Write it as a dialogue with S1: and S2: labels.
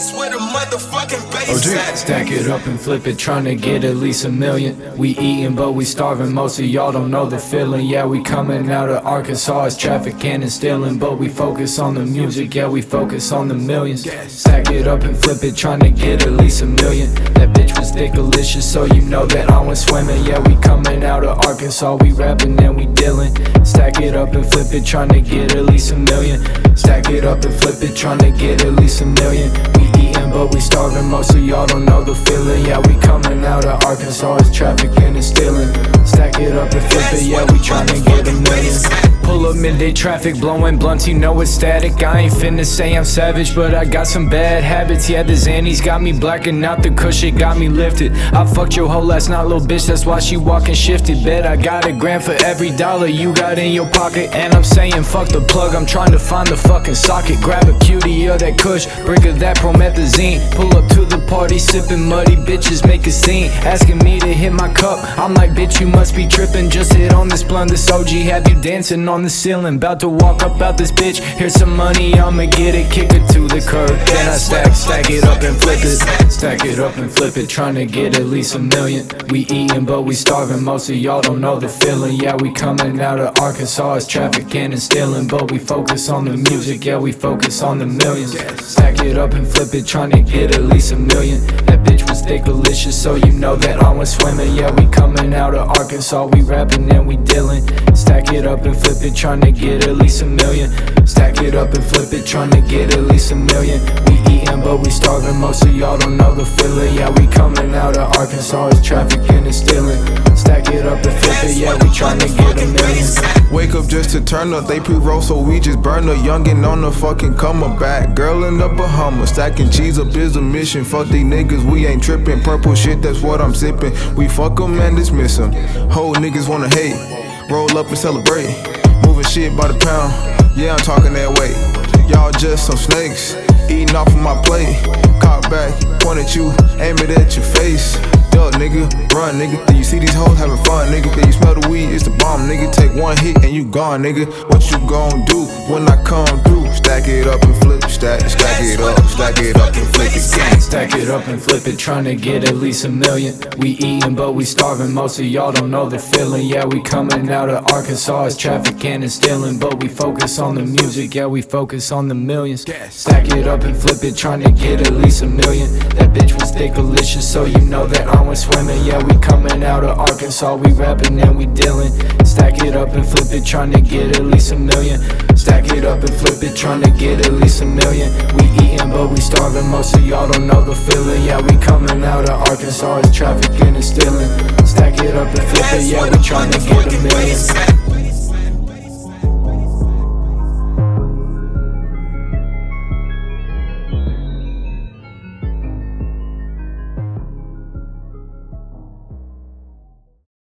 S1: That's where the motherfucking bass
S2: OG.
S1: at.
S3: Stack it up and flip it, tryna get at least a million. We eatin', but we starving. Most of y'all don't know the feeling. Yeah, we coming out of Arkansas. It's trafficking and stealing, but we focus on the music. Yeah, we focus on the millions. Stack it up and flip it, tryna get at least a million. That bitch was thick delicious, so you know that I went swimming. Yeah, we coming out of Arkansas. We rapping and we dealing. Stack it up and flip it, tryna get at least a million. Stack it up and flip it, tryna get at least a million. Most of y'all don't know the feeling. Yeah, we coming out of Arkansas. It's trafficking and it's stealing. Stack it up and flip it. Yeah, we tryna get a million. Midday traffic, blowing blunts, you know it's static. I ain't finna say I'm savage, but I got some bad habits. Yeah, the Xannies got me blacking out, the kush it got me lifted. I fucked your hoe last night, little bitch, that's why she walking shifted. Bet I got a grand for every dollar you got in your pocket. And I'm saying fuck the plug, I'm trying to find the fucking socket. Grab a cutie of that kush, brick of that promethazine. Pull up to the party, sipping muddy bitches, make a scene. Asking me to hit my cup, I'm like, bitch, you must be tripping. Just hit on this blunt, this OG, have you dancing on the ceiling. About to walk up out this bitch, here's some money, I'ma get it, kick it to the curb. Then I stack, stack it up and flip it. Stack it up and flip it, tryna get at least a million. We eatin', but we starving, most of y'all don't know the feeling. Yeah, we coming out of Arkansas, it's trafficking and stealing. But we focus on the music, yeah, we focus on the millions. Stack it up and flip it, tryna get at least a million. Bitch was thick delicious, so you know that I went swimming. Yeah, we coming out of Arkansas, we rapping and we dealing. Stack it up and flip it, tryna get at least a million. Stack it up and flip it, tryna get at least a million. We eatin', but we starving. Most of y'all don't know the feeling. Yeah, we coming out of Arkansas, it's trafficking and it's stealing. Stack it up and flip it, yeah, we tryna get a million.
S2: Wake up just to turn up, they pre-roll so we just burn a youngin' on the fucking come back. Girl in the Bahamas, stacking cheese up is a mission. Fuck these niggas, we ain't trippin'. Purple shit, that's what I'm sippin'. We fuck 'em and dismiss. Whole niggas wanna hate, roll up and celebrate. Moving shit by the pound, yeah, I'm talking that way. Y'all just some snakes, eating off of my plate. Cock back, point at you, aim it at your face. Duck, nigga, run, nigga. Do you see these hoes having fun, nigga? Can you smell the weed? It's the bomb, nigga. Take one hit and you gone, nigga. What you gon' do when I come through? Stack it up and flip, stack, stack it up, stack it up and flip it, gang.
S3: Stack it up and flip it, tryna get at least a million. We eatin', but we starving. Most of y'all don't know the feeling. Yeah, we coming out of Arkansas, it's trafficking and stealing. But we focus on the music, yeah, we focus on the millions. Stack it up and flip it, tryna get at least a million. That bitch was thick delicious, so you know that I went swimming. Yeah, we coming out of Arkansas, we rapping and we dealing. Stack it up and flip it, tryna get at least a million. Stack it up and flip it, tryna get at least a million. We eatin', but we starving. Most of y'all don't know the feeling. Yeah, we coming out of Arkansas, it's trafficking and stealing. Stack it up and flip it, yeah, we tryna get a million.